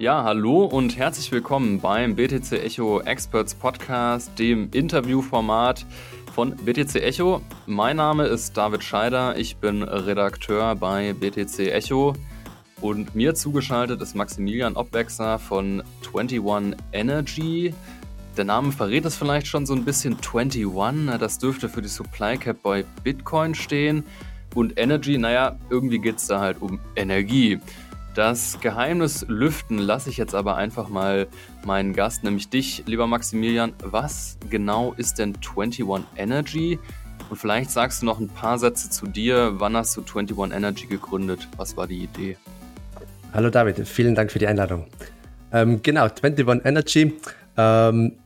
Ja, hallo und herzlich willkommen beim BTC Echo Experts Podcast, dem Interviewformat von BTC Echo. Mein Name ist David Scheider, ich bin Redakteur bei BTC Echo und mir zugeschaltet ist Maximilian Obwechser von 21 Energy. Der Name verrät es vielleicht schon so ein bisschen 21, das dürfte für die Supply Cap bei Bitcoin stehen. Und Energy, naja, irgendwie geht es da halt um Energie. Das Geheimnis lüften lasse ich jetzt aber einfach mal meinen Gast, nämlich dich, lieber Maximilian. Was genau ist denn 21 Energy? Und vielleicht sagst du noch ein paar Sätze zu dir. Wann hast du 21 Energy gegründet? Was war die Idee? Hallo David, vielen Dank für die Einladung. Ähm, genau, 21 Energy ähm,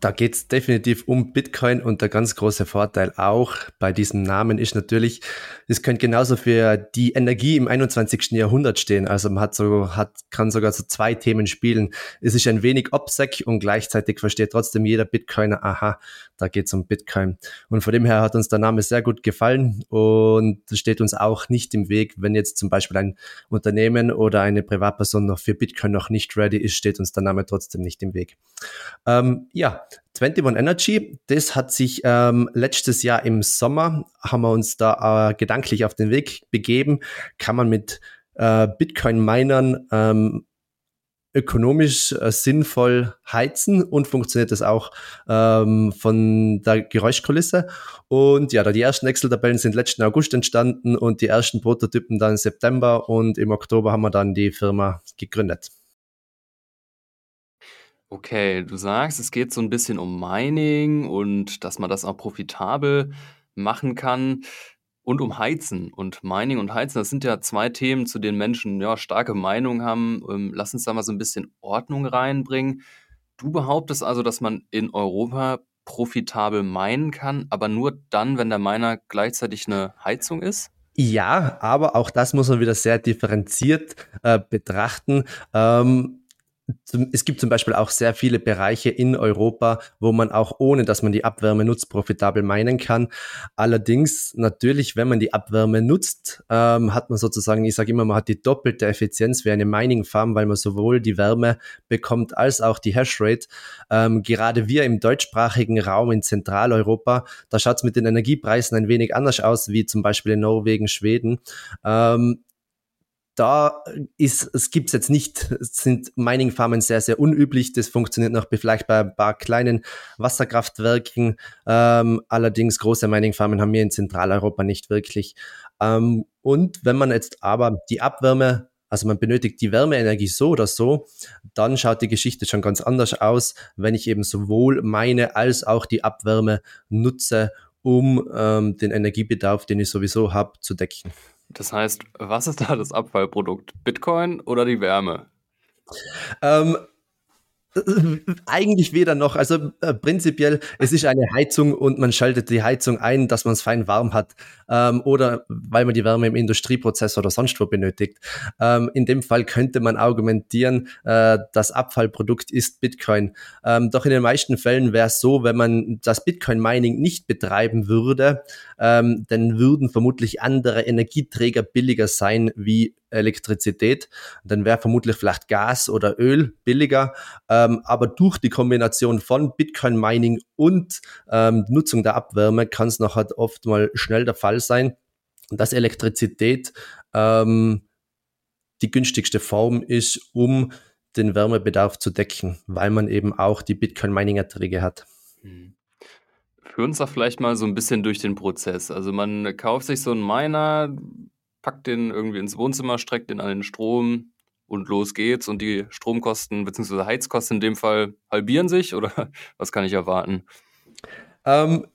da geht es definitiv um Bitcoin und der ganz große Vorteil auch bei diesem Namen ist natürlich, es könnte genauso für die Energie im 21. Jahrhundert stehen. Also man hat so, hat, kann sogar so zwei Themen spielen. Es ist ein wenig OPSEC und gleichzeitig versteht trotzdem jeder Bitcoiner, aha, da geht es um Bitcoin. Und von dem her hat uns der Name sehr gut gefallen und steht uns auch nicht im Weg, wenn jetzt zum Beispiel ein Unternehmen oder eine Privatperson noch für Bitcoin noch nicht ready ist, steht uns der Name trotzdem nicht im Weg. Ähm, ja, 21 Energy, das hat sich ähm, letztes Jahr im Sommer, haben wir uns da äh, gedanklich auf den Weg begeben, kann man mit äh, Bitcoin-Minern ähm, ökonomisch äh, sinnvoll heizen und funktioniert das auch ähm, von der Geräuschkulisse. Und ja, da die ersten Excel-Tabellen sind letzten August entstanden und die ersten Prototypen dann im September und im Oktober haben wir dann die Firma gegründet. Okay, du sagst, es geht so ein bisschen um Mining und dass man das auch profitabel machen kann und um Heizen. Und Mining und Heizen, das sind ja zwei Themen, zu denen Menschen ja starke Meinungen haben. Ähm, lass uns da mal so ein bisschen Ordnung reinbringen. Du behauptest also, dass man in Europa profitabel meinen kann, aber nur dann, wenn der Miner gleichzeitig eine Heizung ist? Ja, aber auch das muss man wieder sehr differenziert äh, betrachten. Ähm, es gibt zum Beispiel auch sehr viele Bereiche in Europa, wo man auch ohne, dass man die Abwärme nutzt, profitabel meinen kann. Allerdings natürlich, wenn man die Abwärme nutzt, ähm, hat man sozusagen, ich sage immer, man hat die doppelte Effizienz wie eine Mining Farm, weil man sowohl die Wärme bekommt als auch die Hashrate. Ähm, gerade wir im deutschsprachigen Raum in Zentraleuropa, da schaut es mit den Energiepreisen ein wenig anders aus wie zum Beispiel in Norwegen, Schweden. Ähm, da ist, es gibt es jetzt nicht, sind Mining-Farmen sehr, sehr unüblich. Das funktioniert noch vielleicht bei ein paar kleinen Wasserkraftwerken. Ähm, allerdings große Mining-Farmen haben wir in Zentraleuropa nicht wirklich. Ähm, und wenn man jetzt aber die Abwärme also man benötigt die Wärmeenergie so oder so, dann schaut die Geschichte schon ganz anders aus, wenn ich eben sowohl meine als auch die Abwärme nutze, um ähm, den Energiebedarf, den ich sowieso habe, zu decken. Das heißt, was ist da das Abfallprodukt? Bitcoin oder die Wärme? Ähm, eigentlich weder noch. Also äh, prinzipiell, es ist eine Heizung und man schaltet die Heizung ein, dass man es fein warm hat. Ähm, oder weil man die Wärme im Industrieprozess oder sonst wo benötigt. Ähm, in dem Fall könnte man argumentieren, äh, das Abfallprodukt ist Bitcoin. Ähm, doch in den meisten Fällen wäre es so, wenn man das Bitcoin-Mining nicht betreiben würde, ähm, dann würden vermutlich andere Energieträger billiger sein wie Elektrizität. Dann wäre vermutlich vielleicht Gas oder Öl billiger. Ähm, aber durch die Kombination von Bitcoin-Mining und ähm, Nutzung der Abwärme kann es noch halt oft mal schnell der Fall sein, dass Elektrizität ähm, die günstigste Form ist, um den Wärmebedarf zu decken, weil man eben auch die Bitcoin-Mining-Erträge hat. Hm. Führ uns da vielleicht mal so ein bisschen durch den Prozess. Also man kauft sich so einen Miner, packt den irgendwie ins Wohnzimmer, streckt den an den Strom und los geht's. Und die Stromkosten bzw. Heizkosten in dem Fall halbieren sich oder was kann ich erwarten? Ähm,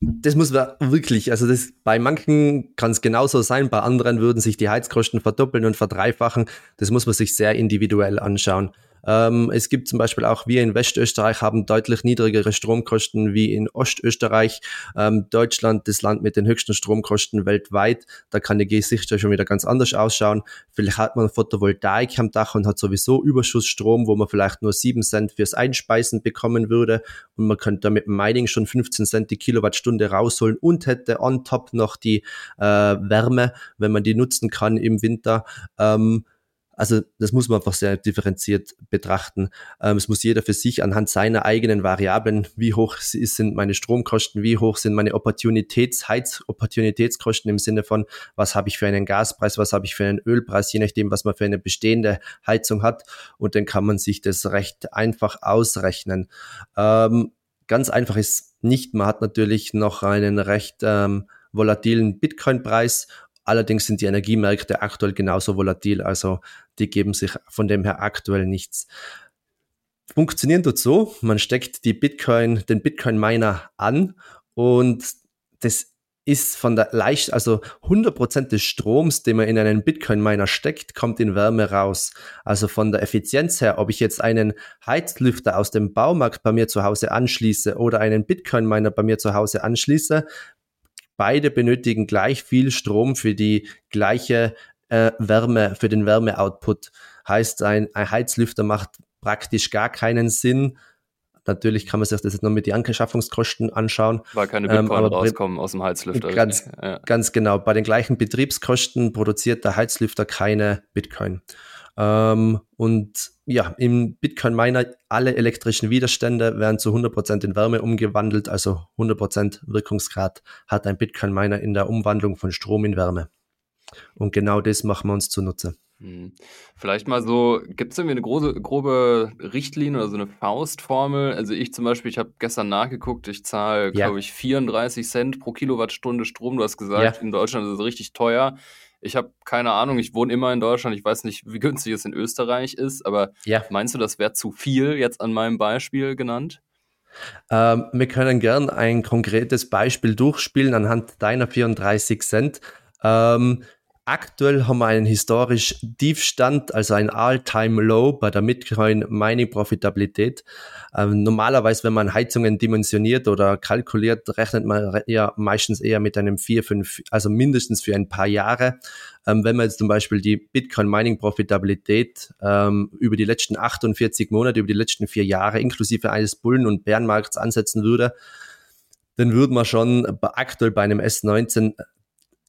das muss man wirklich, also das, bei manchen kann es genauso sein, bei anderen würden sich die Heizkosten verdoppeln und verdreifachen. Das muss man sich sehr individuell anschauen. Ähm, es gibt zum Beispiel auch, wir in Westösterreich haben deutlich niedrigere Stromkosten wie in Ostösterreich. Ähm, Deutschland, das Land mit den höchsten Stromkosten weltweit. Da kann die Geschichte schon wieder ganz anders ausschauen. Vielleicht hat man Photovoltaik am Dach und hat sowieso Überschussstrom, wo man vielleicht nur 7 Cent fürs Einspeisen bekommen würde. Und man könnte mit dem Mining schon 15 Cent die Kilowattstunde rausholen und hätte on top noch die äh, Wärme, wenn man die nutzen kann im Winter. Ähm, also das muss man einfach sehr differenziert betrachten. Ähm, es muss jeder für sich anhand seiner eigenen Variablen, wie hoch sind meine Stromkosten, wie hoch sind meine Opportunitäts, Heizopportunitätskosten im Sinne von, was habe ich für einen Gaspreis, was habe ich für einen Ölpreis, je nachdem, was man für eine bestehende Heizung hat. Und dann kann man sich das recht einfach ausrechnen. Ähm, ganz einfach ist nicht, man hat natürlich noch einen recht ähm, volatilen Bitcoin-Preis Allerdings sind die Energiemärkte aktuell genauso volatil, also die geben sich von dem her aktuell nichts. Funktionieren tut so, man steckt die Bitcoin, den Bitcoin-Miner an und das ist von der leicht, also 100% des Stroms, den man in einen Bitcoin-Miner steckt, kommt in Wärme raus. Also von der Effizienz her, ob ich jetzt einen Heizlüfter aus dem Baumarkt bei mir zu Hause anschließe oder einen Bitcoin-Miner bei mir zu Hause anschließe, beide benötigen gleich viel Strom für die gleiche äh, Wärme, für den Wärmeoutput. Heißt, ein, ein Heizlüfter macht praktisch gar keinen Sinn. Natürlich kann man sich das jetzt noch mit den Anschaffungskosten anschauen. Weil keine Bitcoin ähm, rauskommen aus dem Heizlüfter. Ganz, ja. ganz genau. Bei den gleichen Betriebskosten produziert der Heizlüfter keine Bitcoin. Ähm, und ja, im Bitcoin Miner alle elektrischen Widerstände werden zu 100% in Wärme umgewandelt, also 100% Wirkungsgrad hat ein Bitcoin Miner in der Umwandlung von Strom in Wärme. Und genau das machen wir uns zunutze. Hm. Vielleicht mal so, gibt es irgendwie eine große, grobe Richtlinie oder so eine Faustformel? Also ich zum Beispiel, ich habe gestern nachgeguckt, ich zahle, ja. glaube ich, 34 Cent pro Kilowattstunde Strom. Du hast gesagt, ja. in Deutschland ist es richtig teuer. Ich habe keine Ahnung, ich wohne immer in Deutschland, ich weiß nicht, wie günstig es in Österreich ist, aber ja. meinst du, das wäre zu viel jetzt an meinem Beispiel genannt? Ähm, wir können gern ein konkretes Beispiel durchspielen anhand deiner 34 Cent. Ähm, Aktuell haben wir einen historisch Tiefstand, also ein All-Time-Low bei der Bitcoin-Mining-Profitabilität. Ähm, normalerweise, wenn man Heizungen dimensioniert oder kalkuliert, rechnet man eher meistens eher mit einem 4, 5, also mindestens für ein paar Jahre. Ähm, wenn man jetzt zum Beispiel die Bitcoin-Mining-Profitabilität ähm, über die letzten 48 Monate, über die letzten vier Jahre inklusive eines Bullen- und Bärenmarkts ansetzen würde, dann würde man schon aktuell bei einem S19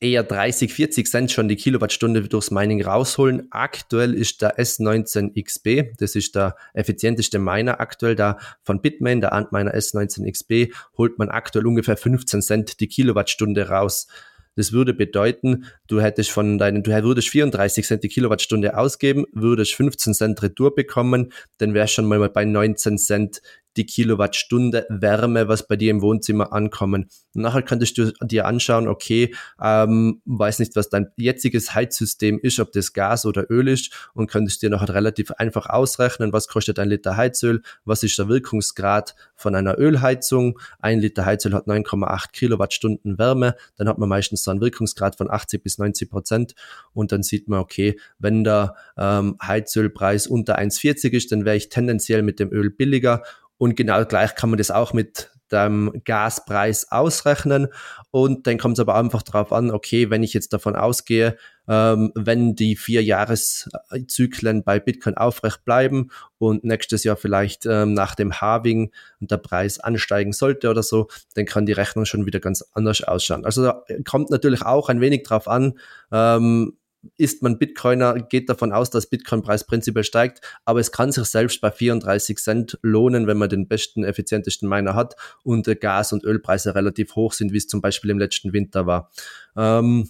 eher 30, 40 Cent schon die Kilowattstunde durchs Mining rausholen. Aktuell ist der S19XB, das ist der effizienteste Miner aktuell da von Bitmain, der Antminer S19XB, holt man aktuell ungefähr 15 Cent die Kilowattstunde raus. Das würde bedeuten, du hättest von deinen, du würdest 34 Cent die Kilowattstunde ausgeben, würdest 15 Cent Retour bekommen, dann wärst schon mal bei 19 Cent die Kilowattstunde Wärme, was bei dir im Wohnzimmer ankommen. Und nachher könntest du dir anschauen, okay, ähm, weiß nicht, was dein jetziges Heizsystem ist, ob das Gas oder Öl ist und könntest dir nachher relativ einfach ausrechnen, was kostet ein Liter Heizöl, was ist der Wirkungsgrad von einer Ölheizung. Ein Liter Heizöl hat 9,8 Kilowattstunden Wärme, dann hat man meistens so einen Wirkungsgrad von 80 bis 90 Prozent und dann sieht man, okay, wenn der ähm, Heizölpreis unter 1,40 ist, dann wäre ich tendenziell mit dem Öl billiger und genau gleich kann man das auch mit dem Gaspreis ausrechnen. Und dann kommt es aber einfach darauf an, okay, wenn ich jetzt davon ausgehe, ähm, wenn die vier Jahreszyklen bei Bitcoin aufrecht bleiben und nächstes Jahr vielleicht ähm, nach dem Halving der Preis ansteigen sollte oder so, dann kann die Rechnung schon wieder ganz anders ausschauen. Also da kommt natürlich auch ein wenig drauf an, ähm, ist man Bitcoiner, geht davon aus, dass Bitcoin-Preis prinzipiell steigt, aber es kann sich selbst bei 34 Cent lohnen, wenn man den besten, effizientesten Miner hat und äh, Gas- und Ölpreise relativ hoch sind, wie es zum Beispiel im letzten Winter war. Ähm,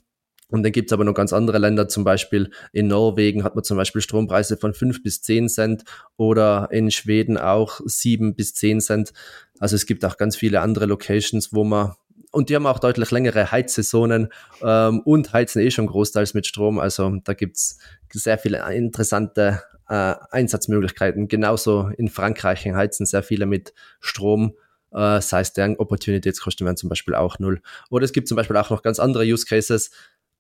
und dann gibt's aber noch ganz andere Länder, zum Beispiel in Norwegen hat man zum Beispiel Strompreise von 5 bis 10 Cent oder in Schweden auch 7 bis 10 Cent. Also es gibt auch ganz viele andere Locations, wo man und die haben auch deutlich längere Heizsaisonen ähm, und heizen eh schon großteils mit Strom. Also da gibt's sehr viele interessante äh, Einsatzmöglichkeiten. Genauso in Frankreich heizen sehr viele mit Strom. Äh, das heißt, deren Opportunitätskosten wären zum Beispiel auch null. Oder es gibt zum Beispiel auch noch ganz andere Use Cases.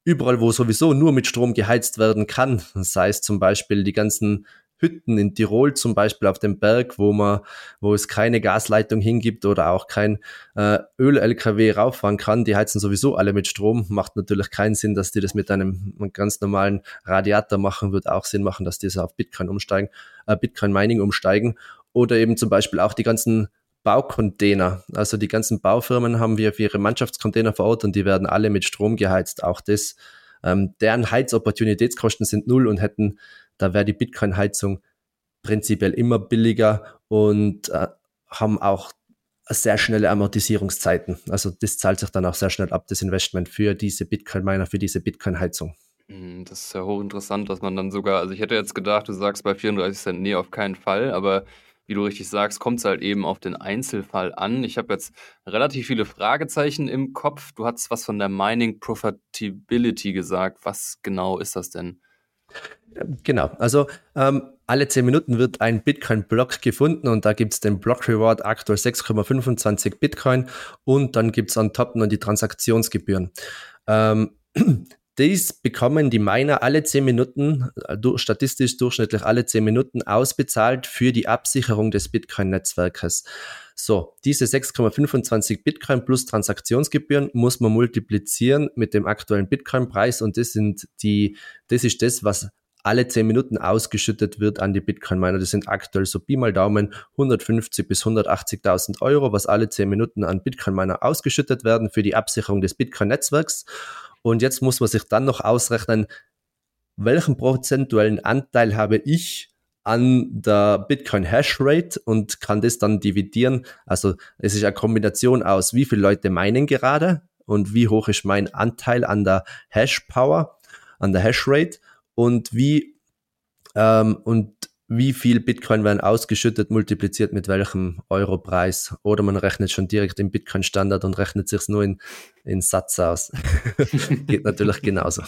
Überall, wo sowieso nur mit Strom geheizt werden kann, das heißt zum Beispiel die ganzen Hütten in Tirol zum Beispiel auf dem Berg, wo man, wo es keine Gasleitung hingibt oder auch kein äh, Öl-LKW rauffahren kann, die heizen sowieso alle mit Strom. Macht natürlich keinen Sinn, dass die das mit einem ganz normalen Radiator machen, wird auch Sinn machen, dass die so auf Bitcoin umsteigen, äh, Bitcoin Mining umsteigen. Oder eben zum Beispiel auch die ganzen Baucontainer. Also die ganzen Baufirmen haben wir für ihre Mannschaftscontainer vor Ort und die werden alle mit Strom geheizt. Auch das ähm, deren Heizopportunitätskosten sind null und hätten da wäre die Bitcoin-Heizung prinzipiell immer billiger und äh, haben auch sehr schnelle Amortisierungszeiten. Also das zahlt sich dann auch sehr schnell ab, das Investment für diese Bitcoin-Miner, für diese Bitcoin-Heizung. Hm, das ist ja hochinteressant, dass man dann sogar, also ich hätte jetzt gedacht, du sagst bei 34 Cent, nee, auf keinen Fall, aber wie du richtig sagst, kommt es halt eben auf den Einzelfall an. Ich habe jetzt relativ viele Fragezeichen im Kopf. Du hast was von der Mining Profitability gesagt. Was genau ist das denn? Genau, also ähm, alle 10 Minuten wird ein Bitcoin-Block gefunden und da gibt es den Block-Reward aktuell 6,25 Bitcoin und dann gibt es on top noch die Transaktionsgebühren. Ähm, dies bekommen die Miner alle 10 Minuten, äh, statistisch durchschnittlich alle 10 Minuten ausbezahlt für die Absicherung des Bitcoin-Netzwerkes. So, diese 6,25 Bitcoin plus Transaktionsgebühren muss man multiplizieren mit dem aktuellen Bitcoin-Preis und das sind die, das ist das, was alle 10 Minuten ausgeschüttet wird an die Bitcoin-Miner. Das sind aktuell so Pi mal Daumen 150 bis 180.000 Euro, was alle 10 Minuten an Bitcoin-Miner ausgeschüttet werden für die Absicherung des Bitcoin-Netzwerks. Und jetzt muss man sich dann noch ausrechnen, welchen prozentuellen Anteil habe ich an der Bitcoin Hash Rate und kann das dann dividieren. Also es ist eine Kombination aus, wie viele Leute meinen gerade und wie hoch ist mein Anteil an der Hash Power, an der Hash Rate und wie ähm, und wie viel Bitcoin werden ausgeschüttet, multipliziert mit welchem Europreis. Oder man rechnet schon direkt im Bitcoin-Standard und rechnet sich nur in, in Satz aus. Geht natürlich genauso.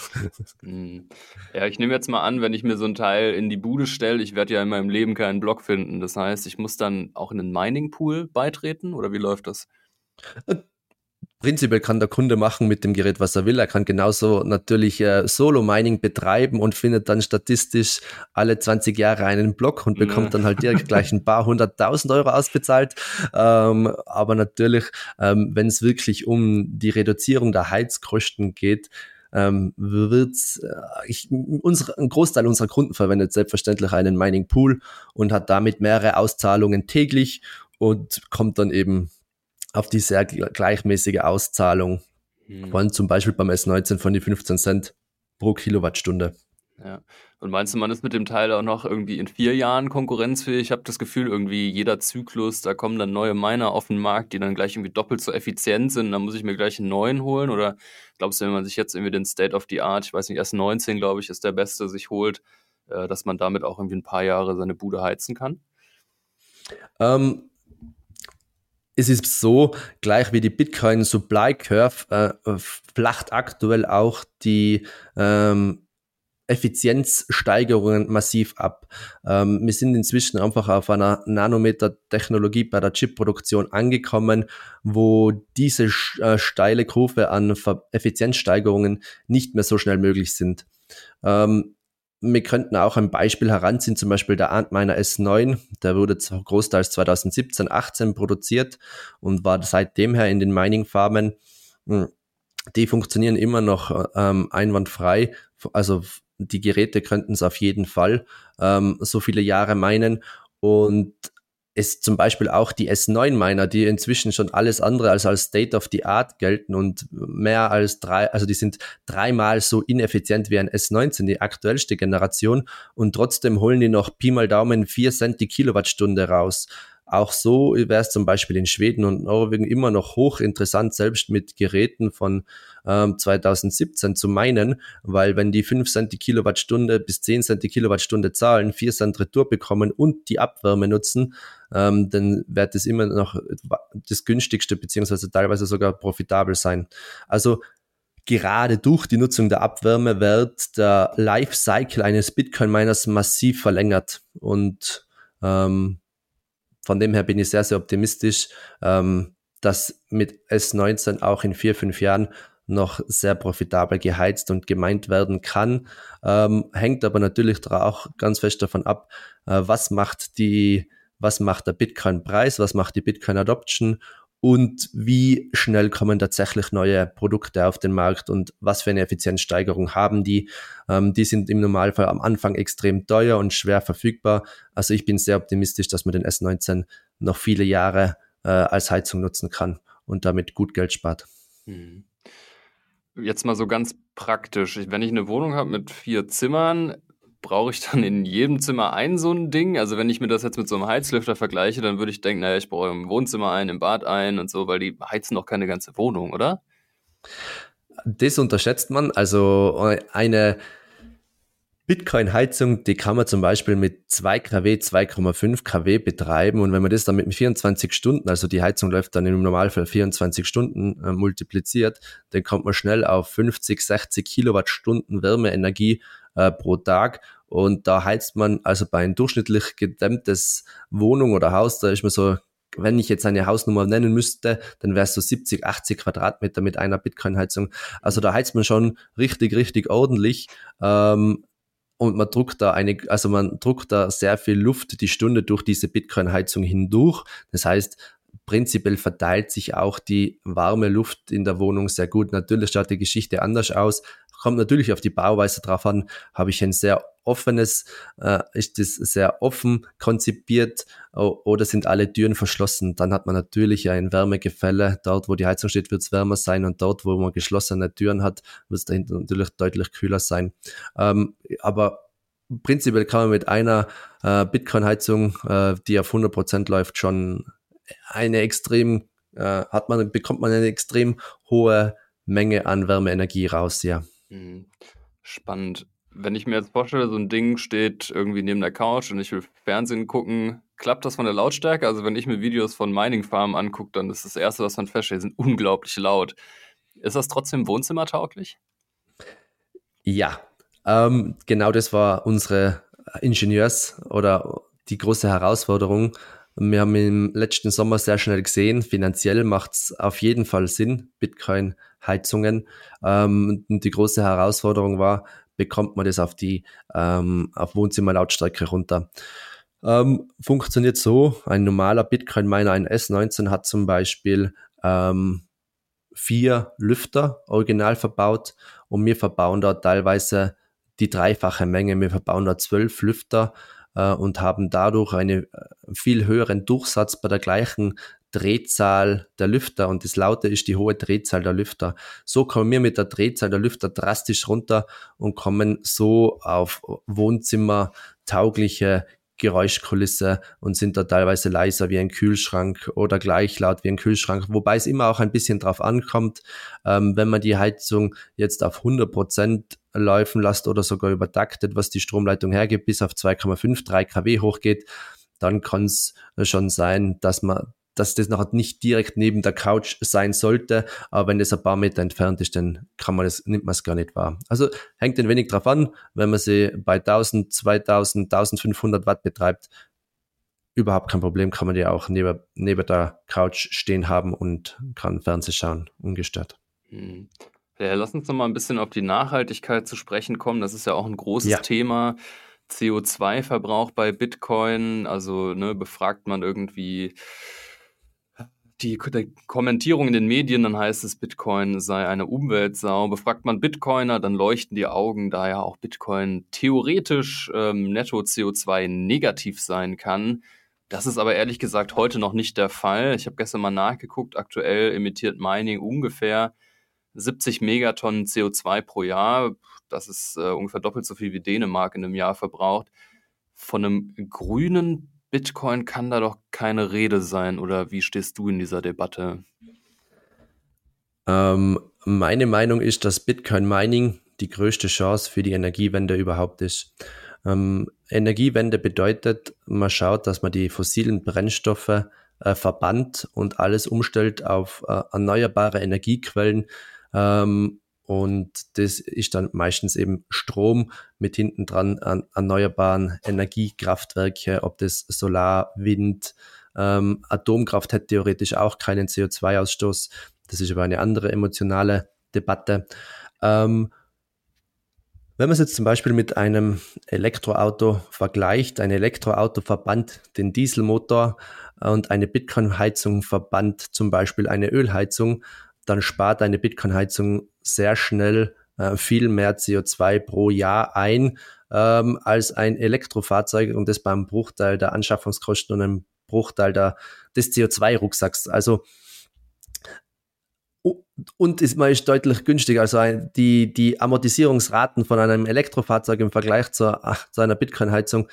Hm. Ja, ich nehme jetzt mal an, wenn ich mir so ein Teil in die Bude stelle, ich werde ja in meinem Leben keinen Block finden. Das heißt, ich muss dann auch in einen Mining-Pool beitreten oder wie läuft das? Prinzipiell kann der Kunde machen mit dem Gerät, was er will. Er kann genauso natürlich äh, Solo-Mining betreiben und findet dann statistisch alle 20 Jahre einen Block und bekommt ja. dann halt direkt gleich ein paar hunderttausend Euro ausbezahlt. Ähm, aber natürlich, ähm, wenn es wirklich um die Reduzierung der Heizkosten geht, ähm, wird äh, ich, unsere, ein Großteil unserer Kunden verwendet selbstverständlich einen Mining Pool und hat damit mehrere Auszahlungen täglich und kommt dann eben auf die sehr gleichmäßige Auszahlung hm. von zum Beispiel beim S19 von die 15 Cent pro Kilowattstunde. Ja. Und meinst du, man ist mit dem Teil auch noch irgendwie in vier Jahren konkurrenzfähig? Ich habe das Gefühl, irgendwie jeder Zyklus, da kommen dann neue Miner auf den Markt, die dann gleich irgendwie doppelt so effizient sind. Dann muss ich mir gleich einen neuen holen? Oder glaubst du, wenn man sich jetzt irgendwie den State of the Art, ich weiß nicht, S19, glaube ich, ist der beste, sich holt, äh, dass man damit auch irgendwie ein paar Jahre seine Bude heizen kann? Ähm, es ist so, gleich wie die Bitcoin Supply Curve äh, flacht aktuell auch die ähm, Effizienzsteigerungen massiv ab. Ähm, wir sind inzwischen einfach auf einer Nanometer-Technologie bei der Chipproduktion angekommen, wo diese äh, steile Kurve an Effizienzsteigerungen nicht mehr so schnell möglich sind. Ähm, wir könnten auch ein Beispiel heranziehen, zum Beispiel der Antminer S9, der wurde großteils 2017, 18 produziert und war seitdem her in den Mining-Farmen. Hm, die funktionieren immer noch ähm, einwandfrei. Also die Geräte könnten es auf jeden Fall ähm, so viele Jahre meinen. Und es zum Beispiel auch die S9-Miner, die inzwischen schon alles andere als als State of the Art gelten und mehr als drei, also die sind dreimal so ineffizient wie ein S19, die aktuellste Generation, und trotzdem holen die noch Pi mal Daumen vier Cent die Kilowattstunde raus. Auch so wäre es zum Beispiel in Schweden und Norwegen immer noch hochinteressant, selbst mit Geräten von ähm, 2017 zu meinen, weil wenn die 5 Cent die Kilowattstunde bis 10 Cent die Kilowattstunde zahlen, 4 Cent Retour bekommen und die Abwärme nutzen, ähm, dann wird es immer noch das günstigste beziehungsweise teilweise sogar profitabel sein. Also gerade durch die Nutzung der Abwärme wird der Lifecycle eines Bitcoin-Miners massiv verlängert und ähm, von dem her bin ich sehr, sehr optimistisch, ähm, dass mit S19 auch in vier, fünf Jahren noch sehr profitabel geheizt und gemeint werden kann. Ähm, hängt aber natürlich auch ganz fest davon ab, äh, was macht die, was macht der Bitcoin-Preis, was macht die Bitcoin-Adoption und wie schnell kommen tatsächlich neue Produkte auf den Markt und was für eine Effizienzsteigerung haben die. Ähm, die sind im Normalfall am Anfang extrem teuer und schwer verfügbar. Also ich bin sehr optimistisch, dass man den S19 noch viele Jahre äh, als Heizung nutzen kann und damit gut Geld spart. Mhm. Jetzt mal so ganz praktisch. Wenn ich eine Wohnung habe mit vier Zimmern, brauche ich dann in jedem Zimmer ein so ein Ding? Also wenn ich mir das jetzt mit so einem Heizlüfter vergleiche, dann würde ich denken, naja, ich brauche im Wohnzimmer einen, im Bad einen und so, weil die heizen doch keine ganze Wohnung, oder? Das unterschätzt man. Also eine Bitcoin-Heizung, die kann man zum Beispiel mit 2 kW, 2,5 kW betreiben und wenn man das dann mit 24 Stunden, also die Heizung läuft dann im Normalfall 24 Stunden äh, multipliziert, dann kommt man schnell auf 50, 60 Kilowattstunden Wärmeenergie äh, pro Tag und da heizt man also bei einem durchschnittlich gedämmtes Wohnung oder Haus, da ist man so wenn ich jetzt eine Hausnummer nennen müsste, dann wäre es so 70, 80 Quadratmeter mit einer Bitcoin-Heizung. Also da heizt man schon richtig, richtig ordentlich. Ähm, und man druckt da eine, also man druckt da sehr viel Luft die Stunde durch diese Bitcoin-Heizung hindurch. Das heißt, prinzipiell verteilt sich auch die warme Luft in der Wohnung sehr gut. Natürlich schaut die Geschichte anders aus. Kommt natürlich auf die Bauweise drauf an. Habe ich ein sehr offenes, äh, ist das sehr offen konzipiert oder sind alle Türen verschlossen? Dann hat man natürlich ein Wärmegefälle. Dort, wo die Heizung steht, wird es wärmer sein und dort, wo man geschlossene Türen hat, wird es dahinter natürlich deutlich kühler sein. Ähm, aber prinzipiell kann man mit einer äh, Bitcoin-Heizung, äh, die auf 100% läuft, schon eine extrem, äh, hat man, bekommt man eine extrem hohe Menge an Wärmeenergie raus, ja. Mhm. Spannend. Wenn ich mir jetzt vorstelle, so ein Ding steht irgendwie neben der Couch und ich will Fernsehen gucken, klappt das von der Lautstärke? Also wenn ich mir Videos von Mining-Farmen angucke, dann ist das Erste, was man feststellt, sind unglaublich laut. Ist das trotzdem wohnzimmertauglich? Ja, ähm, genau das war unsere Ingenieurs- oder die große Herausforderung, wir haben im letzten Sommer sehr schnell gesehen, finanziell macht es auf jeden Fall Sinn, Bitcoin-Heizungen. Ähm, die große Herausforderung war, bekommt man das auf die ähm, auf Wohnzimmerlautstärke runter. Ähm, funktioniert so, ein normaler Bitcoin-Miner, ein S19 hat zum Beispiel ähm, vier Lüfter original verbaut und wir verbauen dort teilweise die dreifache Menge. Wir verbauen da zwölf Lüfter äh, und haben dadurch einen äh, viel höheren Durchsatz bei der gleichen Drehzahl der Lüfter und das Laute ist die hohe Drehzahl der Lüfter. So kommen wir mit der Drehzahl der Lüfter drastisch runter und kommen so auf Wohnzimmer-taugliche Geräuschkulisse und sind da teilweise leiser wie ein Kühlschrank oder gleich laut wie ein Kühlschrank, wobei es immer auch ein bisschen drauf ankommt, ähm, wenn man die Heizung jetzt auf 100 Prozent laufen lässt oder sogar übertaktet, was die Stromleitung hergibt, bis auf 2,5, 3 kW hochgeht, dann kann es schon sein, dass man dass das noch nicht direkt neben der Couch sein sollte, aber wenn das ein paar Meter entfernt ist, dann kann man das, nimmt man es gar nicht wahr. Also hängt ein wenig drauf an, wenn man sie bei 1000, 2000, 1500 Watt betreibt, überhaupt kein Problem, kann man die auch neben, neben der Couch stehen haben und kann Fernsehen schauen, ungestört. Hm. Ja, lass uns noch mal ein bisschen auf die Nachhaltigkeit zu sprechen kommen. Das ist ja auch ein großes ja. Thema. CO2-Verbrauch bei Bitcoin, also ne, befragt man irgendwie die, die Kommentierung in den Medien, dann heißt es, Bitcoin sei eine Umweltsau. Befragt man Bitcoiner, dann leuchten die Augen, da ja auch Bitcoin theoretisch ähm, netto CO2 negativ sein kann. Das ist aber ehrlich gesagt heute noch nicht der Fall. Ich habe gestern mal nachgeguckt, aktuell emittiert Mining ungefähr 70 Megatonnen CO2 pro Jahr. Das ist äh, ungefähr doppelt so viel wie Dänemark in einem Jahr verbraucht. Von einem grünen Bitcoin kann da doch keine Rede sein, oder wie stehst du in dieser Debatte? Ähm, meine Meinung ist, dass Bitcoin Mining die größte Chance für die Energiewende überhaupt ist. Ähm, Energiewende bedeutet, man schaut, dass man die fossilen Brennstoffe äh, verbannt und alles umstellt auf äh, erneuerbare Energiequellen. Ähm, und das ist dann meistens eben Strom mit hinten dran an erneuerbaren Energiekraftwerke, ob das Solar, Wind, ähm, Atomkraft hätte theoretisch auch keinen CO2-Ausstoß. Das ist aber eine andere emotionale Debatte. Ähm, wenn man es jetzt zum Beispiel mit einem Elektroauto vergleicht, ein Elektroauto verbannt den Dieselmotor und eine Bitcoin-Heizung verbannt zum Beispiel eine Ölheizung, dann spart eine Bitcoin-Heizung sehr schnell äh, viel mehr CO2 pro Jahr ein ähm, als ein Elektrofahrzeug und das beim Bruchteil der Anschaffungskosten und einem Bruchteil der, des CO2-Rucksacks. Also und ist, man ist deutlich günstiger. Also die, die Amortisierungsraten von einem Elektrofahrzeug im Vergleich zur, zu einer Bitcoin-Heizung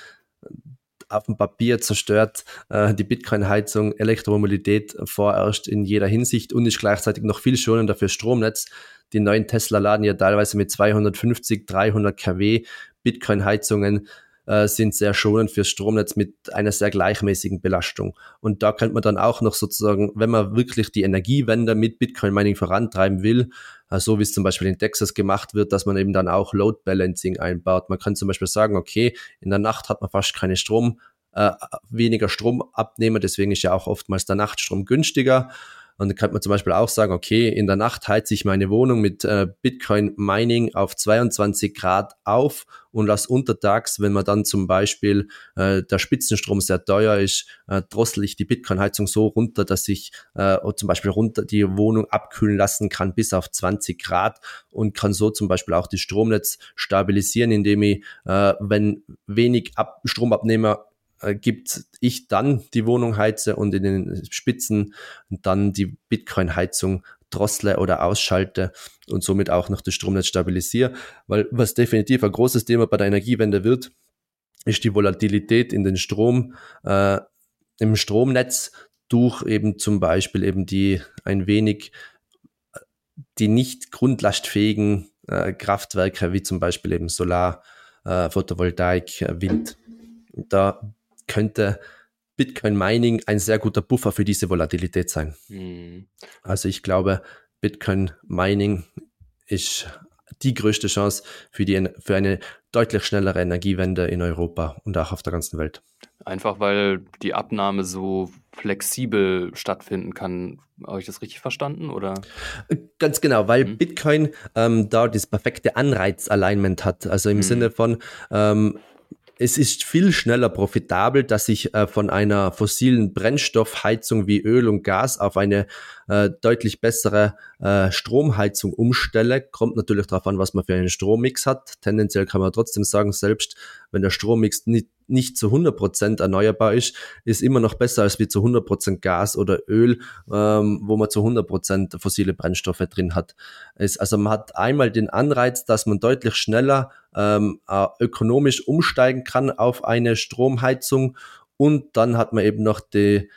auf dem Papier zerstört äh, die Bitcoin-Heizung Elektromobilität vorerst in jeder Hinsicht und ist gleichzeitig noch viel schonender fürs Stromnetz. Die neuen Tesla laden ja teilweise mit 250, 300 kW Bitcoin-Heizungen äh, sind sehr schonend fürs Stromnetz mit einer sehr gleichmäßigen Belastung. Und da könnte man dann auch noch sozusagen, wenn man wirklich die Energiewende mit Bitcoin Mining vorantreiben will, äh, so wie es zum Beispiel in Texas gemacht wird, dass man eben dann auch Load Balancing einbaut. Man kann zum Beispiel sagen, okay, in der Nacht hat man fast keine Strom, äh, weniger Stromabnehmer, deswegen ist ja auch oftmals der Nachtstrom günstiger. Und dann könnte man zum Beispiel auch sagen, okay, in der Nacht heize ich meine Wohnung mit äh, Bitcoin Mining auf 22 Grad auf und lasse untertags, wenn man dann zum Beispiel äh, der Spitzenstrom sehr teuer ist, äh, drossel ich die Bitcoin-Heizung so runter, dass ich äh, zum Beispiel runter die Wohnung abkühlen lassen kann bis auf 20 Grad und kann so zum Beispiel auch das Stromnetz stabilisieren, indem ich, äh, wenn wenig Ab Stromabnehmer äh, gibt, ich dann die Wohnung heize und in den Spitzen dann die Bitcoin-Heizung drossle oder ausschalte und somit auch noch das Stromnetz stabilisiere. Weil was definitiv ein großes Thema bei der Energiewende wird, ist die Volatilität in den Strom, äh, im Stromnetz durch eben zum Beispiel eben die ein wenig die nicht grundlastfähigen äh, Kraftwerke wie zum Beispiel eben Solar, äh, Photovoltaik, äh, Wind. Da könnte Bitcoin Mining ein sehr guter Buffer für diese Volatilität sein. Mhm. Also ich glaube, Bitcoin Mining ist die größte Chance für, die, für eine deutlich schnellere Energiewende in Europa und auch auf der ganzen Welt. Einfach weil die Abnahme so flexibel stattfinden kann. Habe ich das richtig verstanden? Oder? Ganz genau, weil mhm. Bitcoin ähm, da das perfekte Anreizalignment hat. Also im mhm. Sinne von, ähm, es ist viel schneller profitabel, dass ich äh, von einer fossilen Brennstoffheizung wie Öl und Gas auf eine äh, deutlich bessere äh, Stromheizung umstelle. Kommt natürlich darauf an, was man für einen Strommix hat. Tendenziell kann man trotzdem sagen, selbst wenn der Strommix nicht, nicht zu 100% erneuerbar ist, ist immer noch besser als wie zu 100% Gas oder Öl, ähm, wo man zu 100% fossile Brennstoffe drin hat. Es, also man hat einmal den Anreiz, dass man deutlich schneller ähm, äh, ökonomisch umsteigen kann auf eine Stromheizung und dann hat man eben noch die,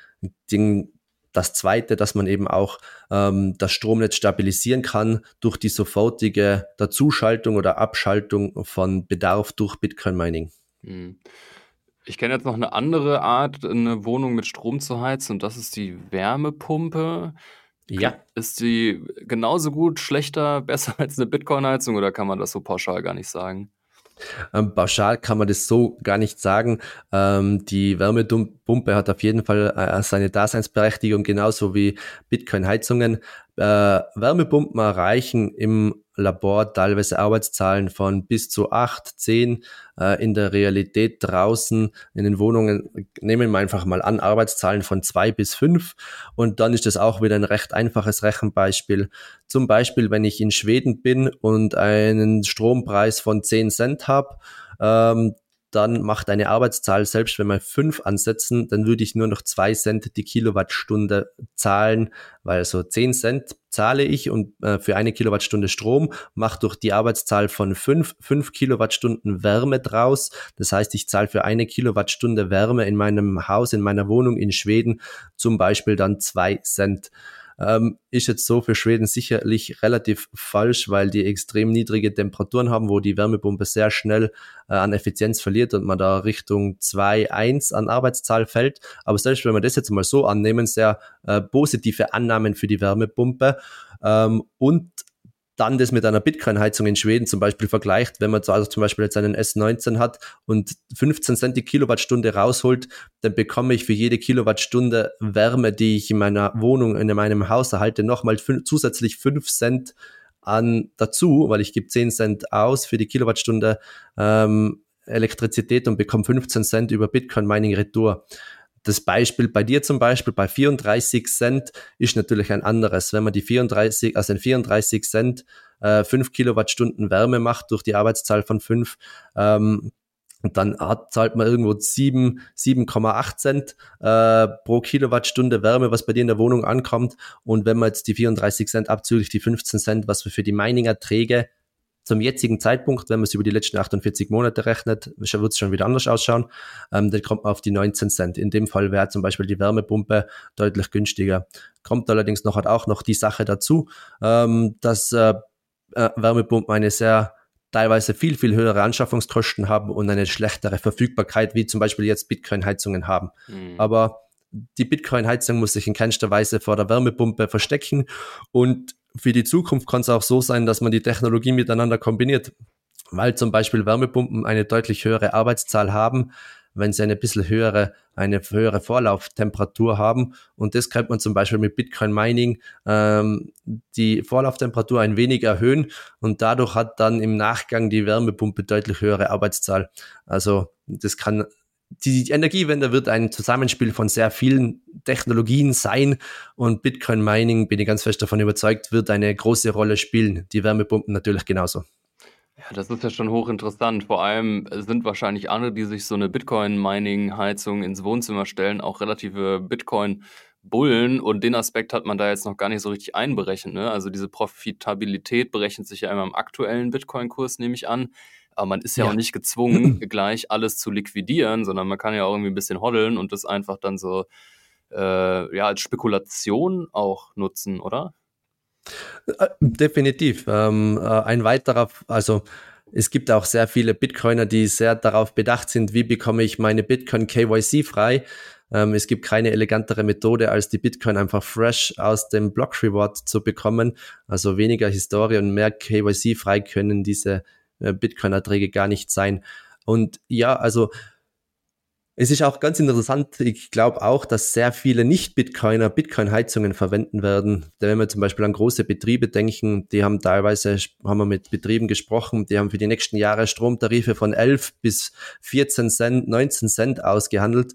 den, das zweite, dass man eben auch ähm, das Stromnetz stabilisieren kann durch die sofortige Dazuschaltung oder Abschaltung von Bedarf durch Bitcoin Mining. Hm. Ich kenne jetzt noch eine andere Art, eine Wohnung mit Strom zu heizen, und das ist die Wärmepumpe. Ja. Ist die genauso gut, schlechter, besser als eine Bitcoin-Heizung oder kann man das so pauschal gar nicht sagen? Ähm, pauschal kann man das so gar nicht sagen. Ähm, die Wärmepumpe hat auf jeden Fall äh, seine Daseinsberechtigung, genauso wie Bitcoin-Heizungen. Äh, Wärmepumpen erreichen im Labor teilweise Arbeitszahlen von bis zu acht, zehn. Äh, in der Realität draußen in den Wohnungen nehmen wir einfach mal an Arbeitszahlen von zwei bis fünf. Und dann ist das auch wieder ein recht einfaches Rechenbeispiel. Zum Beispiel, wenn ich in Schweden bin und einen Strompreis von zehn Cent habe, ähm, dann macht eine Arbeitszahl, selbst wenn wir fünf ansetzen, dann würde ich nur noch zwei Cent die Kilowattstunde zahlen, weil so zehn Cent zahle ich und äh, für eine Kilowattstunde Strom macht durch die Arbeitszahl von fünf, fünf Kilowattstunden Wärme draus. Das heißt, ich zahle für eine Kilowattstunde Wärme in meinem Haus, in meiner Wohnung in Schweden zum Beispiel dann zwei Cent. Ähm, ist jetzt so für Schweden sicherlich relativ falsch, weil die extrem niedrige Temperaturen haben, wo die Wärmepumpe sehr schnell äh, an Effizienz verliert und man da Richtung 2, an Arbeitszahl fällt. Aber selbst wenn wir das jetzt mal so annehmen, sehr äh, positive Annahmen für die Wärmepumpe. Ähm, und dann das mit einer Bitcoin-Heizung in Schweden zum Beispiel vergleicht, wenn man also zum Beispiel jetzt einen S19 hat und 15 Cent die Kilowattstunde rausholt, dann bekomme ich für jede Kilowattstunde Wärme, die ich in meiner Wohnung, in meinem Haus erhalte, nochmal zusätzlich 5 Cent an dazu, weil ich gebe 10 Cent aus für die Kilowattstunde ähm, Elektrizität und bekomme 15 Cent über Bitcoin Mining Retour. Das Beispiel bei dir zum Beispiel bei 34 Cent ist natürlich ein anderes. Wenn man die 34, also ein 34 Cent äh, 5 Kilowattstunden Wärme macht durch die Arbeitszahl von 5, ähm, dann hat, zahlt man irgendwo 7, 7,8 Cent äh, pro Kilowattstunde Wärme, was bei dir in der Wohnung ankommt. Und wenn man jetzt die 34 Cent abzüglich die 15 Cent, was wir für die Mining-Erträge zum jetzigen Zeitpunkt, wenn man es über die letzten 48 Monate rechnet, wird es schon wieder anders ausschauen, ähm, dann kommt man auf die 19 Cent. In dem Fall wäre zum Beispiel die Wärmepumpe deutlich günstiger. Kommt allerdings noch hat auch noch die Sache dazu, ähm, dass äh, äh, Wärmepumpen eine sehr teilweise viel, viel höhere Anschaffungskosten haben und eine schlechtere Verfügbarkeit, wie zum Beispiel jetzt Bitcoin-Heizungen haben. Mhm. Aber die Bitcoin-Heizung muss sich in keinster Weise vor der Wärmepumpe verstecken und für die Zukunft kann es auch so sein, dass man die Technologie miteinander kombiniert, weil zum Beispiel Wärmepumpen eine deutlich höhere Arbeitszahl haben, wenn sie eine bisschen höhere, eine höhere Vorlauftemperatur haben. Und das könnte man zum Beispiel mit Bitcoin Mining ähm, die Vorlauftemperatur ein wenig erhöhen und dadurch hat dann im Nachgang die Wärmepumpe deutlich höhere Arbeitszahl. Also das kann die Energiewende wird ein Zusammenspiel von sehr vielen Technologien sein und Bitcoin Mining, bin ich ganz fest davon überzeugt, wird eine große Rolle spielen. Die Wärmepumpen natürlich genauso. Ja, das ist ja schon hochinteressant. Vor allem sind wahrscheinlich andere, die sich so eine Bitcoin-Mining-Heizung ins Wohnzimmer stellen, auch relative Bitcoin-Bullen. Und den Aspekt hat man da jetzt noch gar nicht so richtig einberechnet. Ne? Also diese Profitabilität berechnet sich ja immer im aktuellen Bitcoin-Kurs, nehme ich an. Aber man ist ja, ja. auch nicht gezwungen, gleich alles zu liquidieren, sondern man kann ja auch irgendwie ein bisschen hoddeln und das einfach dann so äh, ja, als Spekulation auch nutzen, oder? Äh, definitiv. Ähm, äh, ein weiterer, also es gibt auch sehr viele Bitcoiner, die sehr darauf bedacht sind, wie bekomme ich meine Bitcoin KYC frei. Ähm, es gibt keine elegantere Methode, als die Bitcoin einfach fresh aus dem Block Reward zu bekommen. Also weniger Historie und mehr KYC frei können diese Bitcoin-Erträge gar nicht sein. Und ja, also es ist auch ganz interessant, ich glaube auch, dass sehr viele Nicht-Bitcoiner Bitcoin-Heizungen verwenden werden. Wenn wir zum Beispiel an große Betriebe denken, die haben teilweise, haben wir mit Betrieben gesprochen, die haben für die nächsten Jahre Stromtarife von 11 bis 14 Cent, 19 Cent ausgehandelt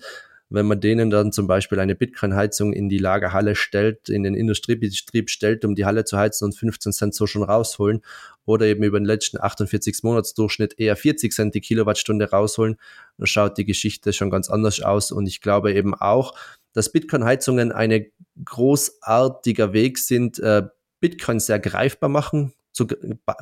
wenn man denen dann zum Beispiel eine Bitcoin-Heizung in die Lagerhalle stellt, in den Industriebetrieb stellt, um die Halle zu heizen und 15 Cent so schon rausholen oder eben über den letzten 48 Monatsdurchschnitt eher 40 Cent die Kilowattstunde rausholen, dann schaut die Geschichte schon ganz anders aus. Und ich glaube eben auch, dass Bitcoin-Heizungen ein großartiger Weg sind, äh, Bitcoin sehr greifbar machen, zu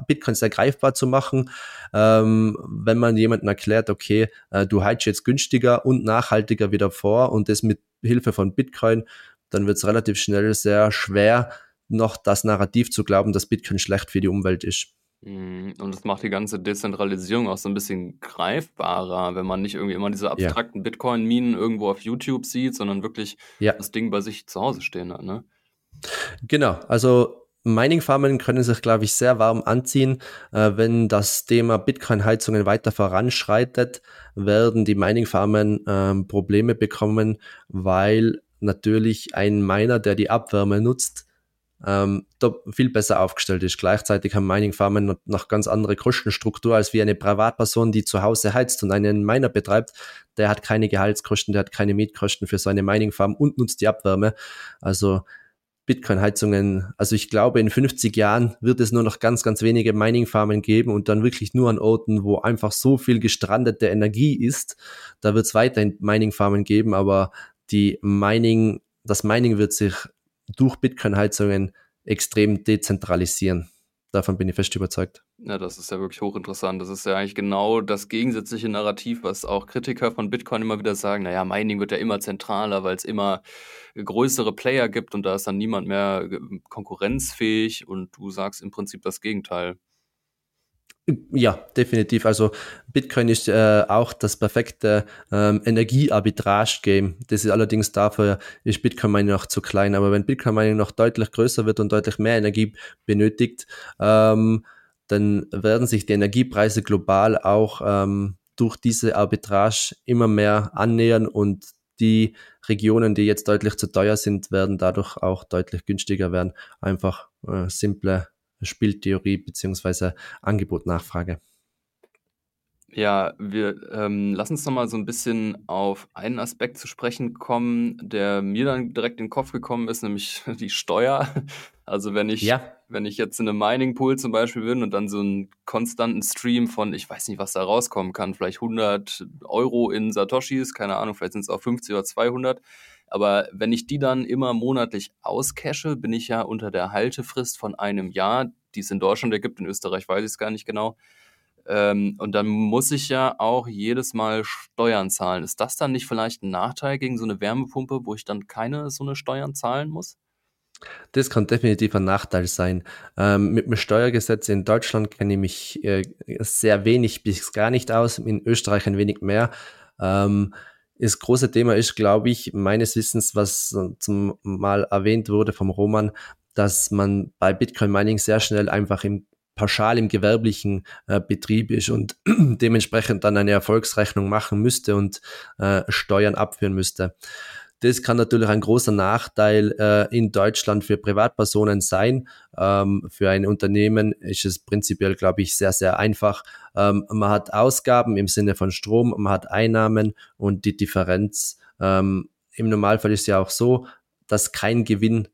Bitcoin sehr greifbar zu machen, ähm, wenn man jemandem erklärt, okay, äh, du heizt jetzt günstiger und nachhaltiger wieder vor und das mit Hilfe von Bitcoin, dann wird es relativ schnell sehr schwer, noch das Narrativ zu glauben, dass Bitcoin schlecht für die Umwelt ist. Mhm, und das macht die ganze Dezentralisierung auch so ein bisschen greifbarer, wenn man nicht irgendwie immer diese abstrakten ja. Bitcoin-Minen irgendwo auf YouTube sieht, sondern wirklich ja. das Ding bei sich zu Hause stehen hat. Ne? Genau, also Mining-Farmen können sich, glaube ich, sehr warm anziehen. Äh, wenn das Thema Bitcoin-Heizungen weiter voranschreitet, werden die Mining-Farmen äh, Probleme bekommen, weil natürlich ein Miner, der die Abwärme nutzt, ähm, viel besser aufgestellt ist. Gleichzeitig haben Mining-Farmen noch ganz andere Kostenstruktur als wie eine Privatperson, die zu Hause heizt und einen Miner betreibt. Der hat keine Gehaltskosten, der hat keine Mietkosten für seine Mining-Farm und nutzt die Abwärme. Also Bitcoin-Heizungen, also ich glaube, in 50 Jahren wird es nur noch ganz, ganz wenige Mining-Farmen geben und dann wirklich nur an Orten, wo einfach so viel gestrandete Energie ist. Da wird es weiterhin Mining-Farmen geben, aber die Mining, das Mining wird sich durch Bitcoin-Heizungen extrem dezentralisieren. Davon bin ich fest überzeugt. Ja, das ist ja wirklich hochinteressant. Das ist ja eigentlich genau das gegensätzliche Narrativ, was auch Kritiker von Bitcoin immer wieder sagen. Naja, Mining wird ja immer zentraler, weil es immer größere Player gibt und da ist dann niemand mehr äh, konkurrenzfähig und du sagst im Prinzip das Gegenteil. Ja, definitiv. Also Bitcoin ist äh, auch das perfekte ähm, Energiearbitrage-Game. Das ist allerdings dafür ist Bitcoin Mining noch zu klein. Aber wenn Bitcoin Mining noch deutlich größer wird und deutlich mehr Energie benötigt, ähm, dann werden sich die Energiepreise global auch ähm, durch diese Arbitrage immer mehr annähern und die Regionen, die jetzt deutlich zu teuer sind, werden dadurch auch deutlich günstiger werden. Einfach äh, simple Spieltheorie beziehungsweise Angebot-Nachfrage. Ja, wir ähm, lassen uns noch mal so ein bisschen auf einen Aspekt zu sprechen kommen, der mir dann direkt in den Kopf gekommen ist, nämlich die Steuer. Also wenn ich, Ja. wenn ich jetzt in einem Mining Pool zum Beispiel bin und dann so einen konstanten Stream von, ich weiß nicht, was da rauskommen kann, vielleicht 100 Euro in Satoshis, keine Ahnung, vielleicht sind es auch 50 oder 200. Aber wenn ich die dann immer monatlich auscache, bin ich ja unter der Haltefrist von einem Jahr, die es in Deutschland ergibt, in Österreich weiß ich es gar nicht genau. Ähm, und dann muss ich ja auch jedes Mal Steuern zahlen. Ist das dann nicht vielleicht ein Nachteil gegen so eine Wärmepumpe, wo ich dann keine so eine Steuern zahlen muss? Das kann definitiv ein Nachteil sein. Ähm, mit dem Steuergesetz in Deutschland kenne ich mich äh, sehr wenig bis gar nicht aus, in Österreich ein wenig mehr. Ähm, das große Thema ist, glaube ich, meines Wissens, was zum Mal erwähnt wurde vom Roman, dass man bei Bitcoin Mining sehr schnell einfach im pauschal im gewerblichen äh, Betrieb ist und dementsprechend dann eine Erfolgsrechnung machen müsste und äh, Steuern abführen müsste. Das kann natürlich ein großer Nachteil äh, in Deutschland für Privatpersonen sein. Ähm, für ein Unternehmen ist es prinzipiell, glaube ich, sehr, sehr einfach. Ähm, man hat Ausgaben im Sinne von Strom, man hat Einnahmen und die Differenz. Ähm, Im Normalfall ist ja auch so, dass kein Gewinn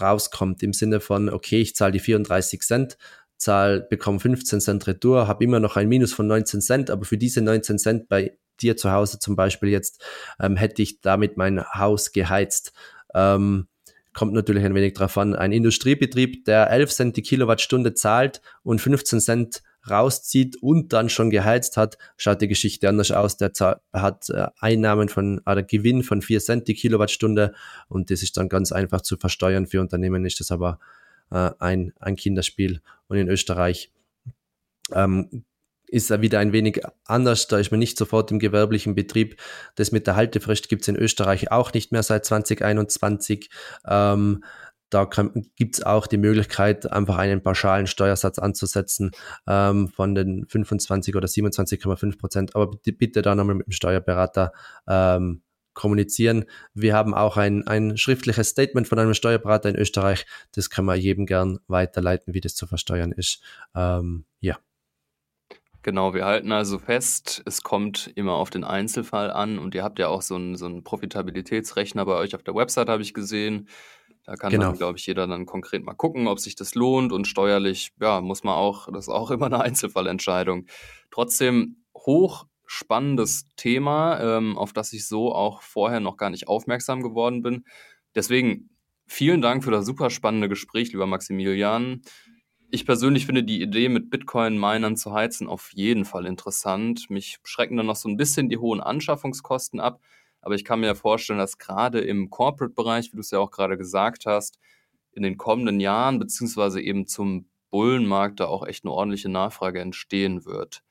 rauskommt im Sinne von, okay, ich zahle die 34 Cent, zahl, bekomme 15 Cent Retour, habe immer noch ein Minus von 19 Cent, aber für diese 19 Cent bei dir zu Hause zum Beispiel jetzt, ähm, hätte ich damit mein Haus geheizt. Ähm, kommt natürlich ein wenig drauf an. Ein Industriebetrieb, der 11 Cent die Kilowattstunde zahlt und 15 Cent rauszieht und dann schon geheizt hat, schaut die Geschichte anders aus. Der hat äh, Einnahmen von, oder Gewinn von 4 Cent die Kilowattstunde und das ist dann ganz einfach zu versteuern. Für Unternehmen ist das aber äh, ein, ein Kinderspiel. Und in Österreich ähm, ist er wieder ein wenig anders. Da ist man nicht sofort im gewerblichen Betrieb. Das mit der Haltefrist gibt es in Österreich auch nicht mehr seit 2021. Ähm, da gibt es auch die Möglichkeit, einfach einen pauschalen Steuersatz anzusetzen ähm, von den 25 oder 27,5 Prozent. Aber bitte, da nochmal mit dem Steuerberater ähm, kommunizieren. Wir haben auch ein, ein schriftliches Statement von einem Steuerberater in Österreich. Das kann man jedem gern weiterleiten, wie das zu versteuern ist. Ähm, ja. Genau, wir halten also fest, es kommt immer auf den Einzelfall an und ihr habt ja auch so einen, so einen Profitabilitätsrechner bei euch auf der Website, habe ich gesehen. Da kann genau. dann, glaube ich, jeder dann konkret mal gucken, ob sich das lohnt und steuerlich, ja, muss man auch, das ist auch immer eine Einzelfallentscheidung. Trotzdem hoch spannendes Thema, ähm, auf das ich so auch vorher noch gar nicht aufmerksam geworden bin. Deswegen vielen Dank für das super spannende Gespräch, lieber Maximilian. Ich persönlich finde die Idee, mit Bitcoin-Minern zu heizen, auf jeden Fall interessant. Mich schrecken dann noch so ein bisschen die hohen Anschaffungskosten ab. Aber ich kann mir vorstellen, dass gerade im Corporate-Bereich, wie du es ja auch gerade gesagt hast, in den kommenden Jahren, beziehungsweise eben zum Bullenmarkt, da auch echt eine ordentliche Nachfrage entstehen wird.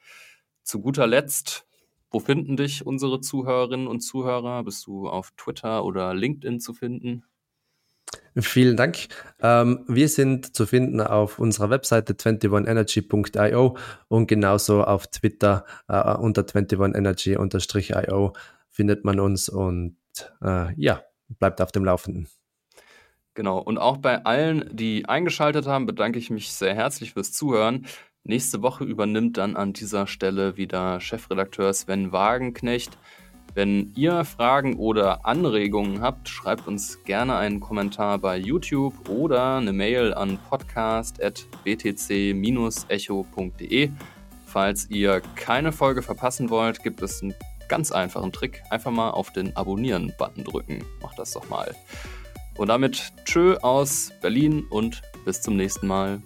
Zu guter Letzt, wo finden dich unsere Zuhörerinnen und Zuhörer? Bist du auf Twitter oder LinkedIn zu finden? Vielen Dank. Ähm, wir sind zu finden auf unserer Webseite 21energy.io und genauso auf Twitter äh, unter 21energy-io findet man uns und äh, ja, bleibt auf dem Laufenden. Genau, und auch bei allen, die eingeschaltet haben, bedanke ich mich sehr herzlich fürs Zuhören. Nächste Woche übernimmt dann an dieser Stelle wieder Chefredakteur Sven Wagenknecht. Wenn ihr Fragen oder Anregungen habt, schreibt uns gerne einen Kommentar bei YouTube oder eine Mail an podcast.btc-echo.de. Falls ihr keine Folge verpassen wollt, gibt es einen ganz einfachen Trick. Einfach mal auf den Abonnieren-Button drücken. Macht das doch mal. Und damit tschö aus Berlin und bis zum nächsten Mal.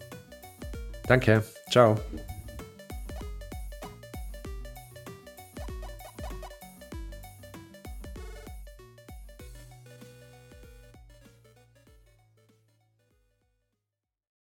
Danke. Ciao.